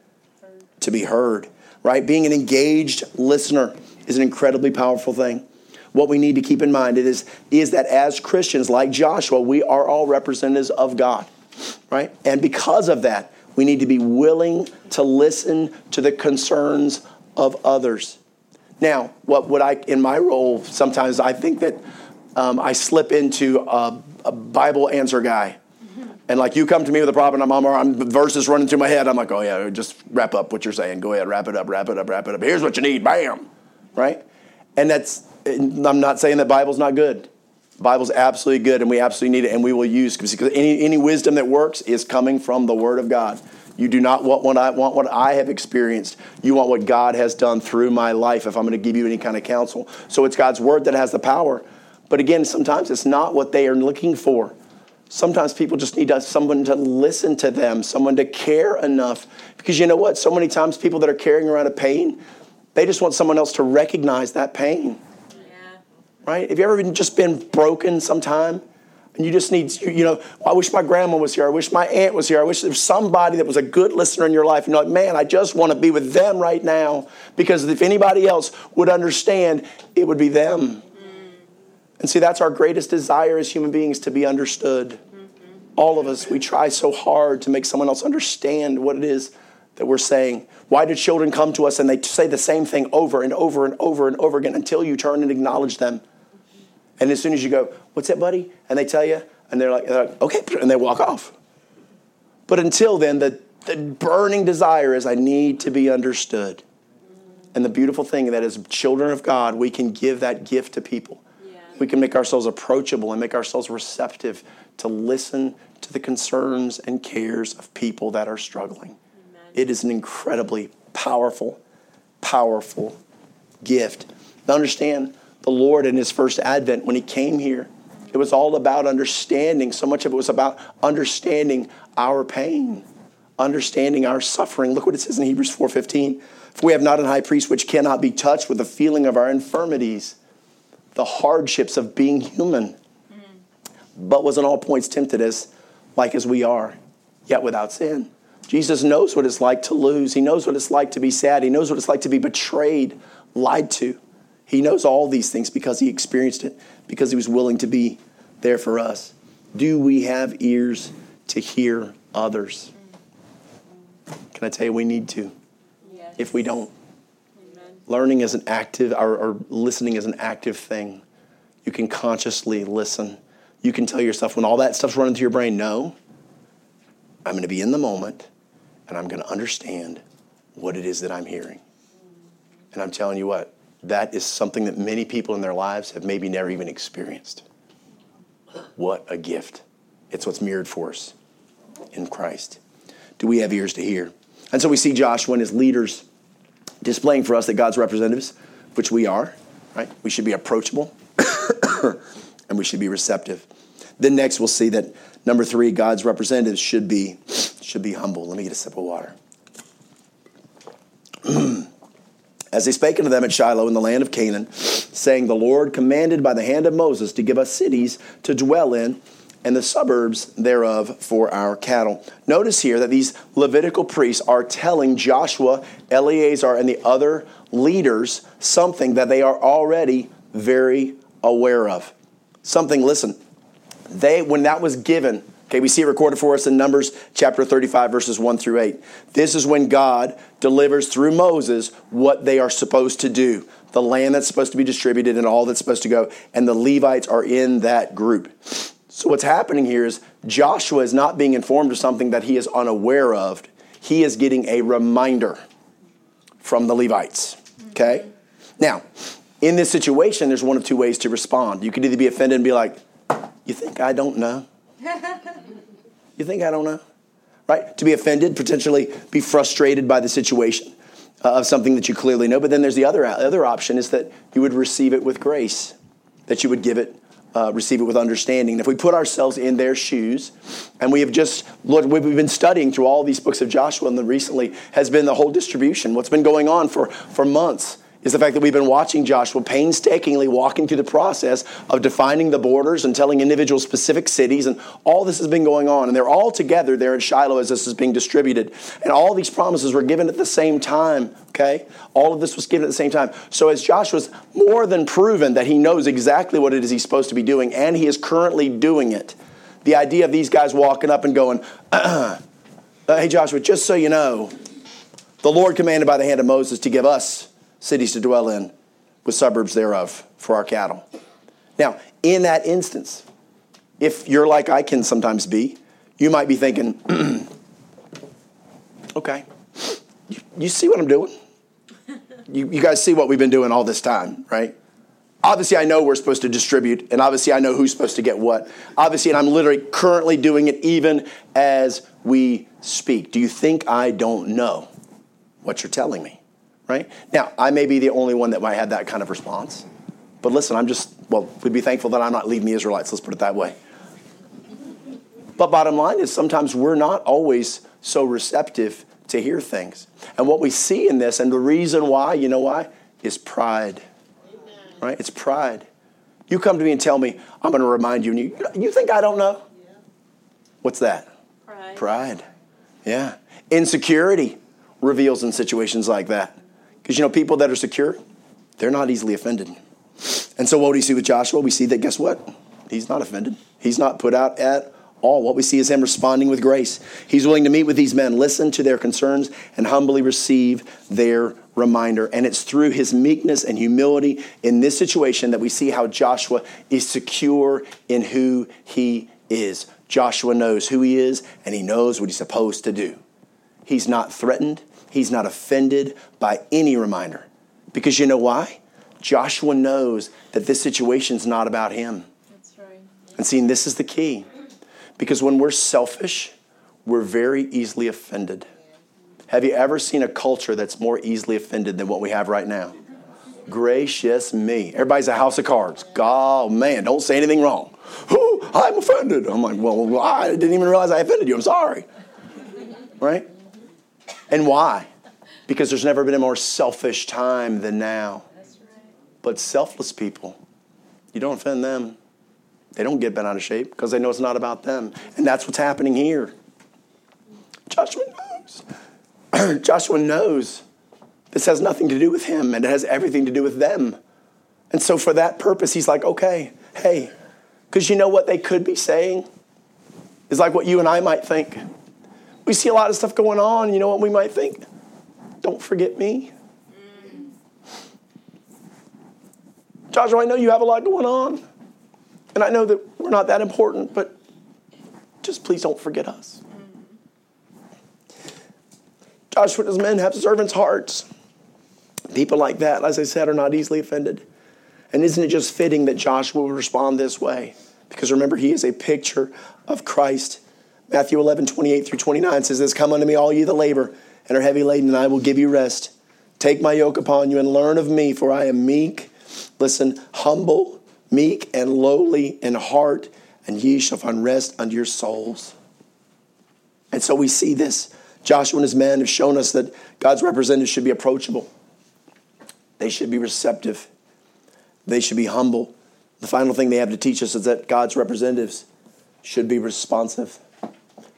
to be heard right? Being an engaged listener is an incredibly powerful thing. What we need to keep in mind is, is that as christians like joshua we are all representatives of god right? And because of that we need to be willing to listen to the concerns of others now what would i in my role sometimes i think that um, i slip into a, a bible answer guy and like you come to me with a problem, I'm, I'm, I'm verses running through my head. I'm like, oh yeah, just wrap up what you're saying. Go ahead, wrap it up, wrap it up, wrap it up. Here's what you need, bam, right? And that's I'm not saying that Bible's not good. Bible's absolutely good, and we absolutely need it, and we will use because any any wisdom that works is coming from the Word of God. You do not want what I want what I have experienced. You want what God has done through my life. If I'm going to give you any kind of counsel, so it's God's Word that has the power. But again, sometimes it's not what they are looking for. Sometimes people just need someone to listen to them, someone to care enough. Because you know what? So many times people that are carrying around a pain, they just want someone else to recognize that pain. Yeah. Right? Have you ever been, just been broken sometime? And you just need, you know, I wish my grandma was here. I wish my aunt was here. I wish there was somebody that was a good listener in your life. And you're like, man, I just want to be with them right now. Because if anybody else would understand, it would be them. And see, that's our greatest desire as human beings to be understood. Mm-hmm. All of us, we try so hard to make someone else understand what it is that we're saying. Why do children come to us and they say the same thing over and over and over and over again until you turn and acknowledge them? And as soon as you go, What's that, buddy? And they tell you, and they're like, they're like Okay, and they walk off. But until then, the, the burning desire is, I need to be understood. And the beautiful thing that as children of God, we can give that gift to people. Yeah. We can make ourselves approachable and make ourselves receptive to listen to the concerns and cares of people that are struggling. It is an incredibly powerful, powerful gift. Now understand the Lord in his first advent, when he came here, it was all about understanding. So much of it was about understanding our pain, understanding our suffering. Look what it says in Hebrews 4:15. For we have not an high priest which cannot be touched with the feeling of our infirmities, the hardships of being human, but was in all points tempted as like as we are, yet without sin. Jesus knows what it's like to lose. He knows what it's like to be sad. He knows what it's like to be betrayed, lied to. He knows all these things because he experienced it, because he was willing to be there for us. Do we have ears to hear others? Can I tell you we need to? Yes. If we don't, Amen. learning is an active, or, or listening is an active thing. You can consciously listen. You can tell yourself when all that stuff's running through your brain, no, I'm going to be in the moment and I'm going to understand what it is that I'm hearing. And I'm telling you what, that is something that many people in their lives have maybe never even experienced. What a gift. It's what's mirrored for us in Christ. Do we have ears to hear? And so we see Joshua and his leaders displaying for us that God's representatives, which we are, right? We should be approachable <coughs> and we should be receptive. Then next we'll see that number three, God's representatives should be should be humble. Let me get a sip of water. <clears throat> As he spake unto them at Shiloh in the land of Canaan, saying, The Lord commanded by the hand of Moses to give us cities to dwell in, and the suburbs thereof for our cattle. Notice here that these Levitical priests are telling Joshua, Eleazar, and the other leaders something that they are already very aware of. Something, listen, they, when that was given, Okay, we see it recorded for us in Numbers chapter 35, verses 1 through 8. This is when God delivers through Moses what they are supposed to do the land that's supposed to be distributed and all that's supposed to go, and the Levites are in that group. So, what's happening here is Joshua is not being informed of something that he is unaware of, he is getting a reminder from the Levites. Okay? Now, in this situation, there's one of two ways to respond. You could either be offended and be like, You think I don't know? <laughs> you think I don't know? Right? To be offended, potentially be frustrated by the situation uh, of something that you clearly know. But then there's the other, other option is that you would receive it with grace, that you would give it uh, receive it with understanding. If we put ourselves in their shoes, and we have just looked, we've been studying through all these books of Joshua, and then recently has been the whole distribution, what's been going on for, for months is the fact that we've been watching Joshua painstakingly walking through the process of defining the borders and telling individual specific cities, and all this has been going on. And they're all together there at Shiloh as this is being distributed. And all these promises were given at the same time, okay? All of this was given at the same time. So as Joshua's more than proven that he knows exactly what it is he's supposed to be doing, and he is currently doing it, the idea of these guys walking up and going, uh, <clears throat> hey, Joshua, just so you know, the Lord commanded by the hand of Moses to give us cities to dwell in, with suburbs thereof for our cattle. Now, in that instance, if you're like I can sometimes be, you might be thinking, <clears throat> okay, you, see what I'm doing? You, you guys see what we've been doing all this time, right? Obviously, I know we're supposed to distribute, and obviously, I know who's supposed to get what. Obviously, and I'm literally currently doing it even as we speak. Do you think I don't know what you're telling me? Right? Now, I may be the only one that might have that kind of response. But listen, I'm just, well, we'd be thankful that I'm not leading the Israelites, let's put it that way. But bottom line is sometimes we're not always so receptive to hear things. And what we see in this, and the reason why, you know why, is pride. Amen. Right? It's pride. You come to me and tell me, I'm going to remind you, and you, you think I don't know? Yeah. What's that? Pride. Pride. Yeah. Insecurity reveals in situations like that. Because, you know, people that are secure, they're not easily offended. And so, what do we see with Joshua? We see that, guess what? He's not offended. He's not put out at all. What we see is him responding with grace. He's willing to meet with these men, listen to their concerns, and humbly receive their reminder. And it's through his meekness and humility in this situation that we see how Joshua is secure in who he is. Joshua knows who he is and he knows what he's supposed to do. He's not threatened, he's not offended by any reminder. Because you know why? Joshua knows that this situation's not about him. That's right. And seeing this is the key. Because when we're selfish, we're very easily offended. Have you ever seen a culture that's more easily offended than what we have right now? Gracious me. Everybody's a house of cards. God, man, don't say anything wrong. Oh, I'm offended. I'm like, well, I didn't even realize I offended you. I'm sorry. Right? And why? Because there's never been a more selfish time than now. But selfless people, you don't offend them. They don't get bent out of shape because they know it's not about them. And that's what's happening here. Joshua knows. <clears throat> Joshua knows this has nothing to do with him and it has everything to do with them. And so, for that purpose, he's like, okay, hey, because you know what they could be saying? Is like what you and I might think. We see a lot of stuff going on. You know what we might think? Don't forget me. Joshua, I know you have a lot going on. And I know that we're not that important, but just please don't forget us. Joshua does men have servants' hearts? People like that, as I said, are not easily offended. And isn't it just fitting that Joshua would respond this way? Because remember, he is a picture of Christ. Matthew 11, 28 through 29 says this Come unto me, all ye that labor and are heavy laden, and I will give you rest. Take my yoke upon you and learn of me, for I am meek, listen, humble, meek, and lowly in heart, and ye shall find rest unto your souls. And so we see this. Joshua and his men have shown us that God's representatives should be approachable, they should be receptive, they should be humble. The final thing they have to teach us is that God's representatives should be responsive.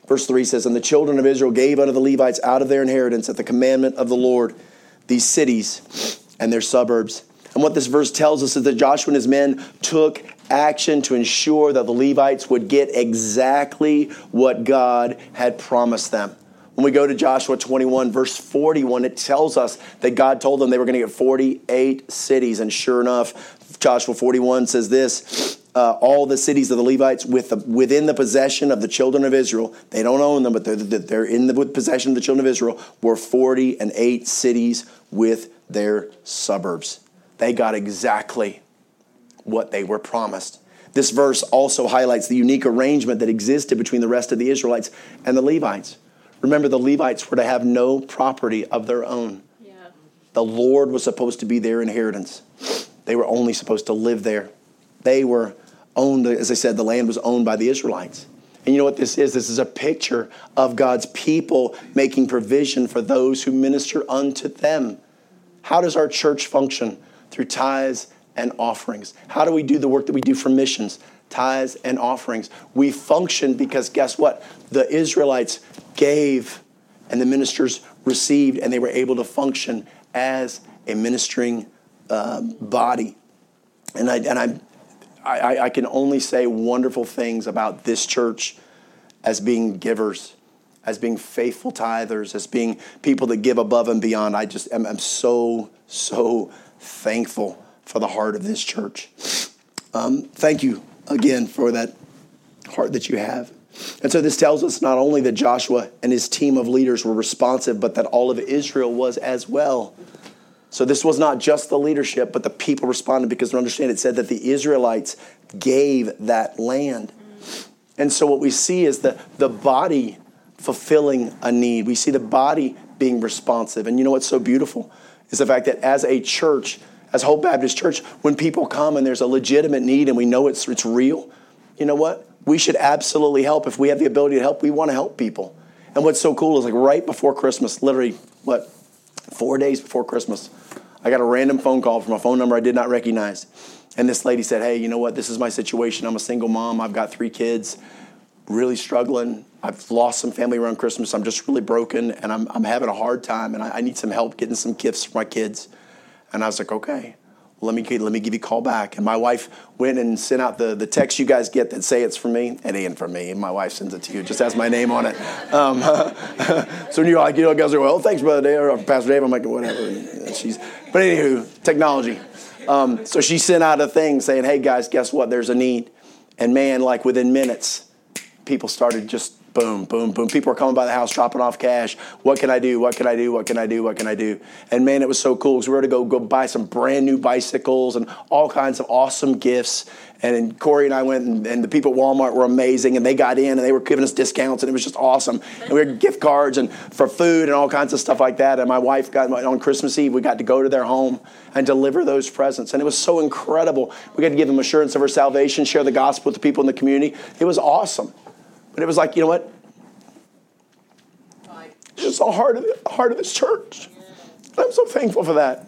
Verse 3 says, And the children of Israel gave unto the Levites out of their inheritance at the commandment of the Lord these cities and their suburbs. And what this verse tells us is that Joshua and his men took action to ensure that the Levites would get exactly what God had promised them. When we go to Joshua 21, verse 41, it tells us that God told them they were going to get 48 cities. And sure enough, Joshua 41 says this uh, all the cities of the Levites with the, within the possession of the children of Israel, they don't own them, but they're, they're in the possession of the children of Israel, were 40 and 8 cities with their suburbs. They got exactly what they were promised. This verse also highlights the unique arrangement that existed between the rest of the Israelites and the Levites. Remember, the Levites were to have no property of their own. Yeah. The Lord was supposed to be their inheritance. They were only supposed to live there. They were owned, as I said, the land was owned by the Israelites. And you know what this is? This is a picture of God's people making provision for those who minister unto them. How does our church function? Through tithes and offerings. How do we do the work that we do for missions? Tithes and offerings. We function because guess what? The Israelites gave and the ministers received, and they were able to function as a ministering uh, body. And I, and I, I, I can only say wonderful things about this church as being givers, as being faithful tithers, as being people that give above and beyond. I just am I'm so, so thankful for the heart of this church. Um, thank you again for that heart that you have. And so this tells us not only that Joshua and his team of leaders were responsive, but that all of Israel was as well. So this was not just the leadership, but the people responded because they understand it said that the Israelites gave that land. And so what we see is the, the body fulfilling a need. We see the body being responsive. And you know what's so beautiful is the fact that as a church, as Hope Baptist Church, when people come and there's a legitimate need and we know it's, it's real, you know what? we should absolutely help. If we have the ability to help, we want to help people. And what's so cool is like right before Christmas, literally, what, four days before Christmas, I got a random phone call from a phone number I did not recognize. And this lady said, Hey, you know what? This is my situation. I'm a single mom. I've got three kids, really struggling. I've lost some family around Christmas. I'm just really broken and I'm, I'm having a hard time and I, I need some help getting some gifts for my kids. And I was like, Okay, let me let me give you a call back. And my wife went and sent out the, the text you guys get that say it's for me. It ain't for me. And my wife sends it to you. Just has my name on it. Um, <laughs> so when you're like, you know, guys are well, thanks, brother Dave or Pastor Dave. I'm like, whatever. And she's, but anywho, technology. Um, so she sent out a thing saying, hey guys, guess what? There's a need. And man, like within minutes, people started just boom, boom, boom. People are coming by the house dropping off cash. What can I do? What can I do? What can I do? What can I do? And man, it was so cool because we were to go go buy some brand new bicycles and all kinds of awesome gifts. And Corey and I went, and, and, the people at Walmart were amazing, and they got in and they were giving us discounts, and it was just awesome. And we had gift cards and for food and all kinds of stuff like that. And my wife got on Christmas Eve, we got to go to their home and deliver those presents, and it was so incredible. We got to give them assurance of our salvation, share the gospel with the people in the community. It was awesome. But it was like, you know what? It's just the heart of the heart of this church. And I'm so thankful for that.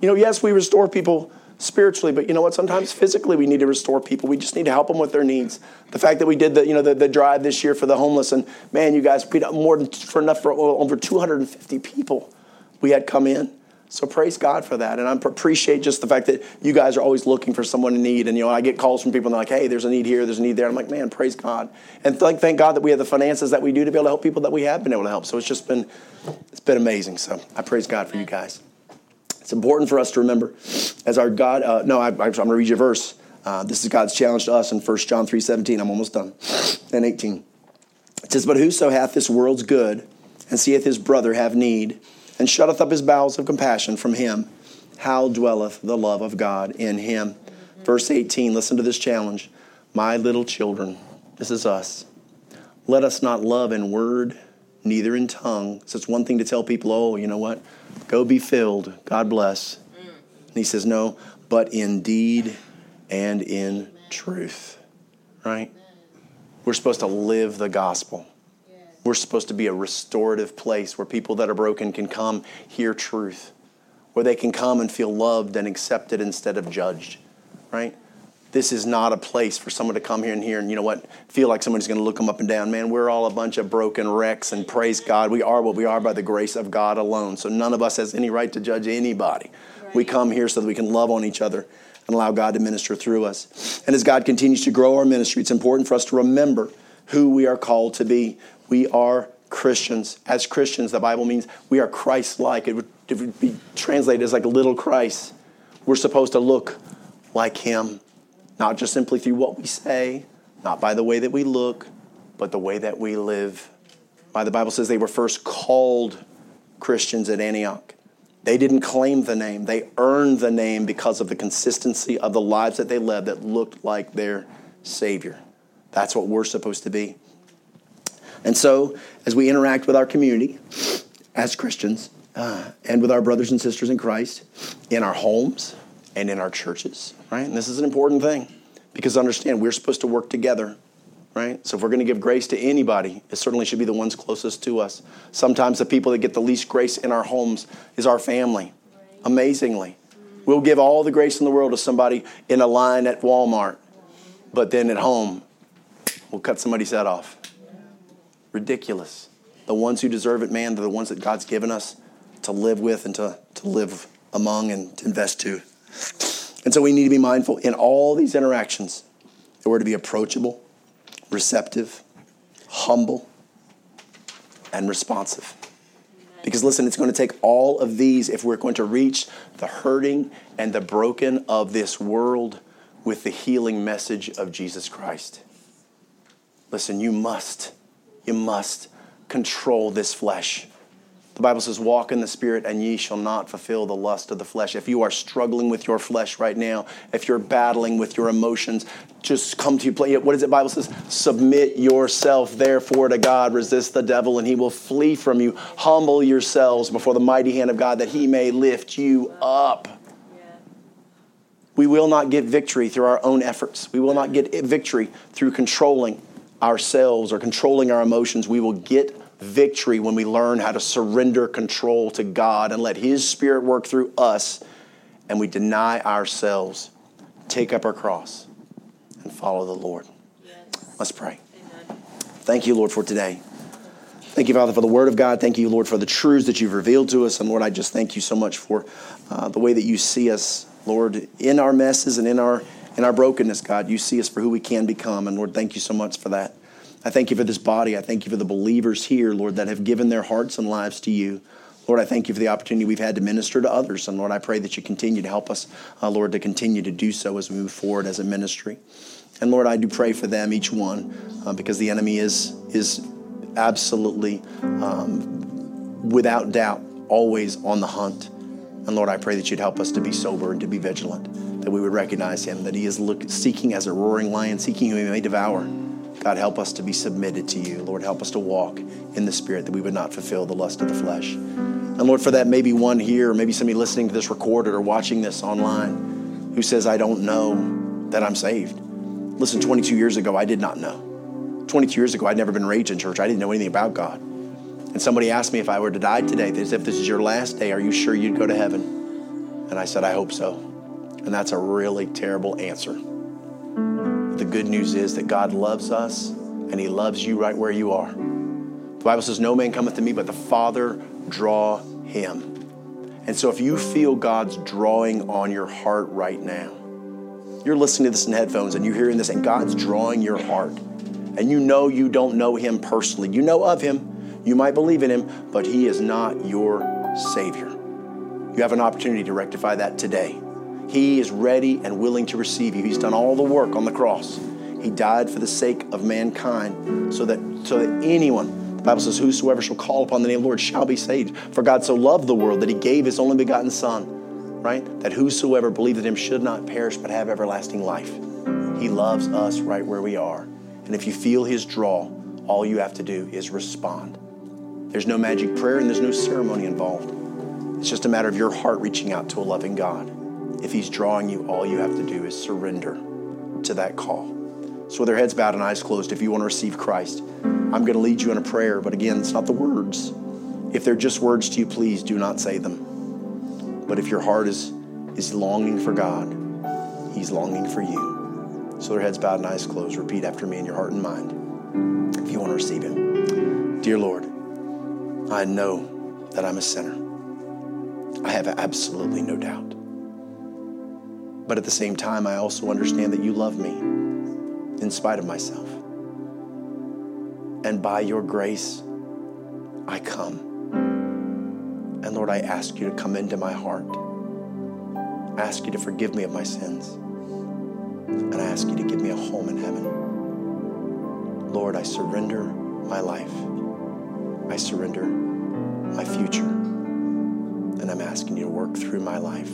You know, yes, we restore people spiritually, but you know what? Sometimes physically we need to restore people. We just need to help them with their needs. The fact that we did the, you know, the, the drive this year for the homeless, and man, you guys paid up more than for enough for over 250 people we had come in. So praise God for that. And I appreciate just the fact that you guys are always looking for someone in need. And, you know, I get calls from people and they're like, hey, there's a need here, there's a need there. I'm like, man, praise God. And th- thank God that we have the finances that we do to be able to help people that we have been able to help. So it's just been, it's been amazing. So I praise God for you guys. It's important for us to remember as our God, uh, no, I, am going to read you a verse. Uh, this is God's challenge to us in 1 John 3 17. I'm almost done. And 18. It says, But whoso hath this world's good and seeth his brother have need, and shutteth up his bowels of compassion from him, how dwelleth the love of God in him? Verse 18, listen to this challenge. My little children, this is us. Let us not love in word, neither in tongue. So it's one thing to tell people, oh, you know what? Go be filled. God bless. And he says, no, but in deed and in truth. Right? We're supposed to live the gospel. We're supposed to be a restorative place where people that are broken can come hear truth, where they can come and feel loved and accepted instead of judged, right? This is not a place for someone to come here and hear and, you know what, feel like somebody's going to look them up and down. Man, we're all a bunch of broken wrecks, and praise God, we are what we are by the grace of God alone. So none of us has any right to judge anybody. Right. We come here so that we can love on each other and allow God to minister through us. And as God continues to grow our ministry, it's important for us to remember who we are called to be. We are Christians. As Christians, the Bible means we are Christ like. It, it would, be translated as like little Christ. We're supposed to look like Him, not just simply through what we say, not by the way that we look, but the way that we live. By the Bible says they were first called Christians at Antioch. They didn't claim the name, they earned the name because of the consistency of the lives that they led that looked like their Savior. That's what we're supposed to be. And so, as we interact with our community as Christians uh, and with our brothers and sisters in Christ in our homes and in our churches, right? And this is an important thing because understand we're supposed to work together, right? So, if we're going to give grace to anybody, it certainly should be the ones closest to us. Sometimes the people that get the least grace in our homes is our family, amazingly. We'll give all the grace in the world to somebody in a line at Walmart, but then at home, we'll cut somebody's head off ridiculous. The ones who deserve it, man, they're the ones that God's given us to live with and to, to live among and to invest to. And so we need to be mindful in all these interactions that we're to be approachable, receptive, humble, and responsive. Because listen, it's going to take all of these if we're going to reach the hurting and the broken of this world with the healing message of Jesus Christ. Listen, you must you must control this flesh. The Bible says, Walk in the Spirit, and ye shall not fulfill the lust of the flesh. If you are struggling with your flesh right now, if you're battling with your emotions, just come to you. What does it? Bible says, Submit yourself, therefore, to God. Resist the devil, and he will flee from you. Humble yourselves before the mighty hand of God, that he may lift you up. We will not get victory through our own efforts. We will not get victory through controlling ourselves or controlling our emotions, we will get victory when we learn how to surrender control to God and let His Spirit work through us and we deny ourselves, take up our cross, and follow the Lord. Yes. Let's pray. Amen. Thank you, Lord, for today. Thank you, Father, for the Word of God. Thank you, Lord, for the truths that you've revealed to us. And Lord, I just thank you so much for uh, the way that you see us Lord, in our messes and in our in our brokenness, God, you see us for who we can become. And Lord, thank you so much for that. I thank you for this body. I thank you for the believers here, Lord, that have given their hearts and lives to you. Lord, I thank you for the opportunity we've had to minister to others. And Lord, I pray that you continue to help us, uh, Lord, to continue to do so as we move forward as a ministry. And Lord, I do pray for them, each one, uh, because the enemy is, is absolutely, um, without doubt, always on the hunt. And Lord, I pray that you'd help us to be sober and to be vigilant, that we would recognize him, that he is look, seeking as a roaring lion, seeking whom he may devour. God, help us to be submitted to you. Lord, help us to walk in the Spirit that we would not fulfill the lust of the flesh. And Lord, for that, maybe one here, or maybe somebody listening to this recorded or watching this online who says, I don't know that I'm saved. Listen, 22 years ago, I did not know. 22 years ago, I'd never been raised in church. I didn't know anything about God. And somebody asked me if I were to die today, if this is your last day, are you sure you'd go to heaven? And I said, I hope so. And that's a really terrible answer. The good news is that God loves us and He loves you right where you are. The Bible says, No man cometh to me, but the Father draw him. And so if you feel God's drawing on your heart right now, you're listening to this in headphones and you're hearing this, and God's drawing your heart, and you know you don't know Him personally. You know of Him, you might believe in Him, but He is not your Savior. You have an opportunity to rectify that today. He is ready and willing to receive you. He's done all the work on the cross. He died for the sake of mankind so that, so that anyone, the Bible says, whosoever shall call upon the name of the Lord shall be saved. For God so loved the world that he gave his only begotten Son right? That whosoever believed in him should not perish but have everlasting life. He loves us right where we are. And if you feel his draw, all you have to do is respond. There's no magic prayer and there's no ceremony involved. It's just a matter of your heart reaching out to a loving God. If he's drawing you, all you have to do is surrender to that call. So, with their heads bowed and eyes closed, if you want to receive Christ, I'm going to lead you in a prayer, but again, it's not the words. If they're just words to you, please do not say them. But if your heart is, is longing for God, He's longing for you. So their heads bowed and eyes closed. Repeat after me in your heart and mind if you want to receive Him. Dear Lord, I know that I'm a sinner. I have absolutely no doubt. But at the same time, I also understand that you love me in spite of myself. And by your grace, I come. And Lord, I ask you to come into my heart. I ask you to forgive me of my sins. And I ask you to give me a home in heaven. Lord, I surrender my life. I surrender my future. And I'm asking you to work through my life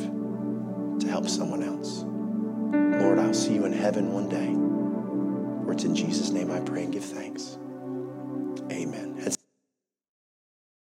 to help someone else. Lord, I'll see you in heaven one day. For it's in Jesus' name I pray and give thanks. Amen.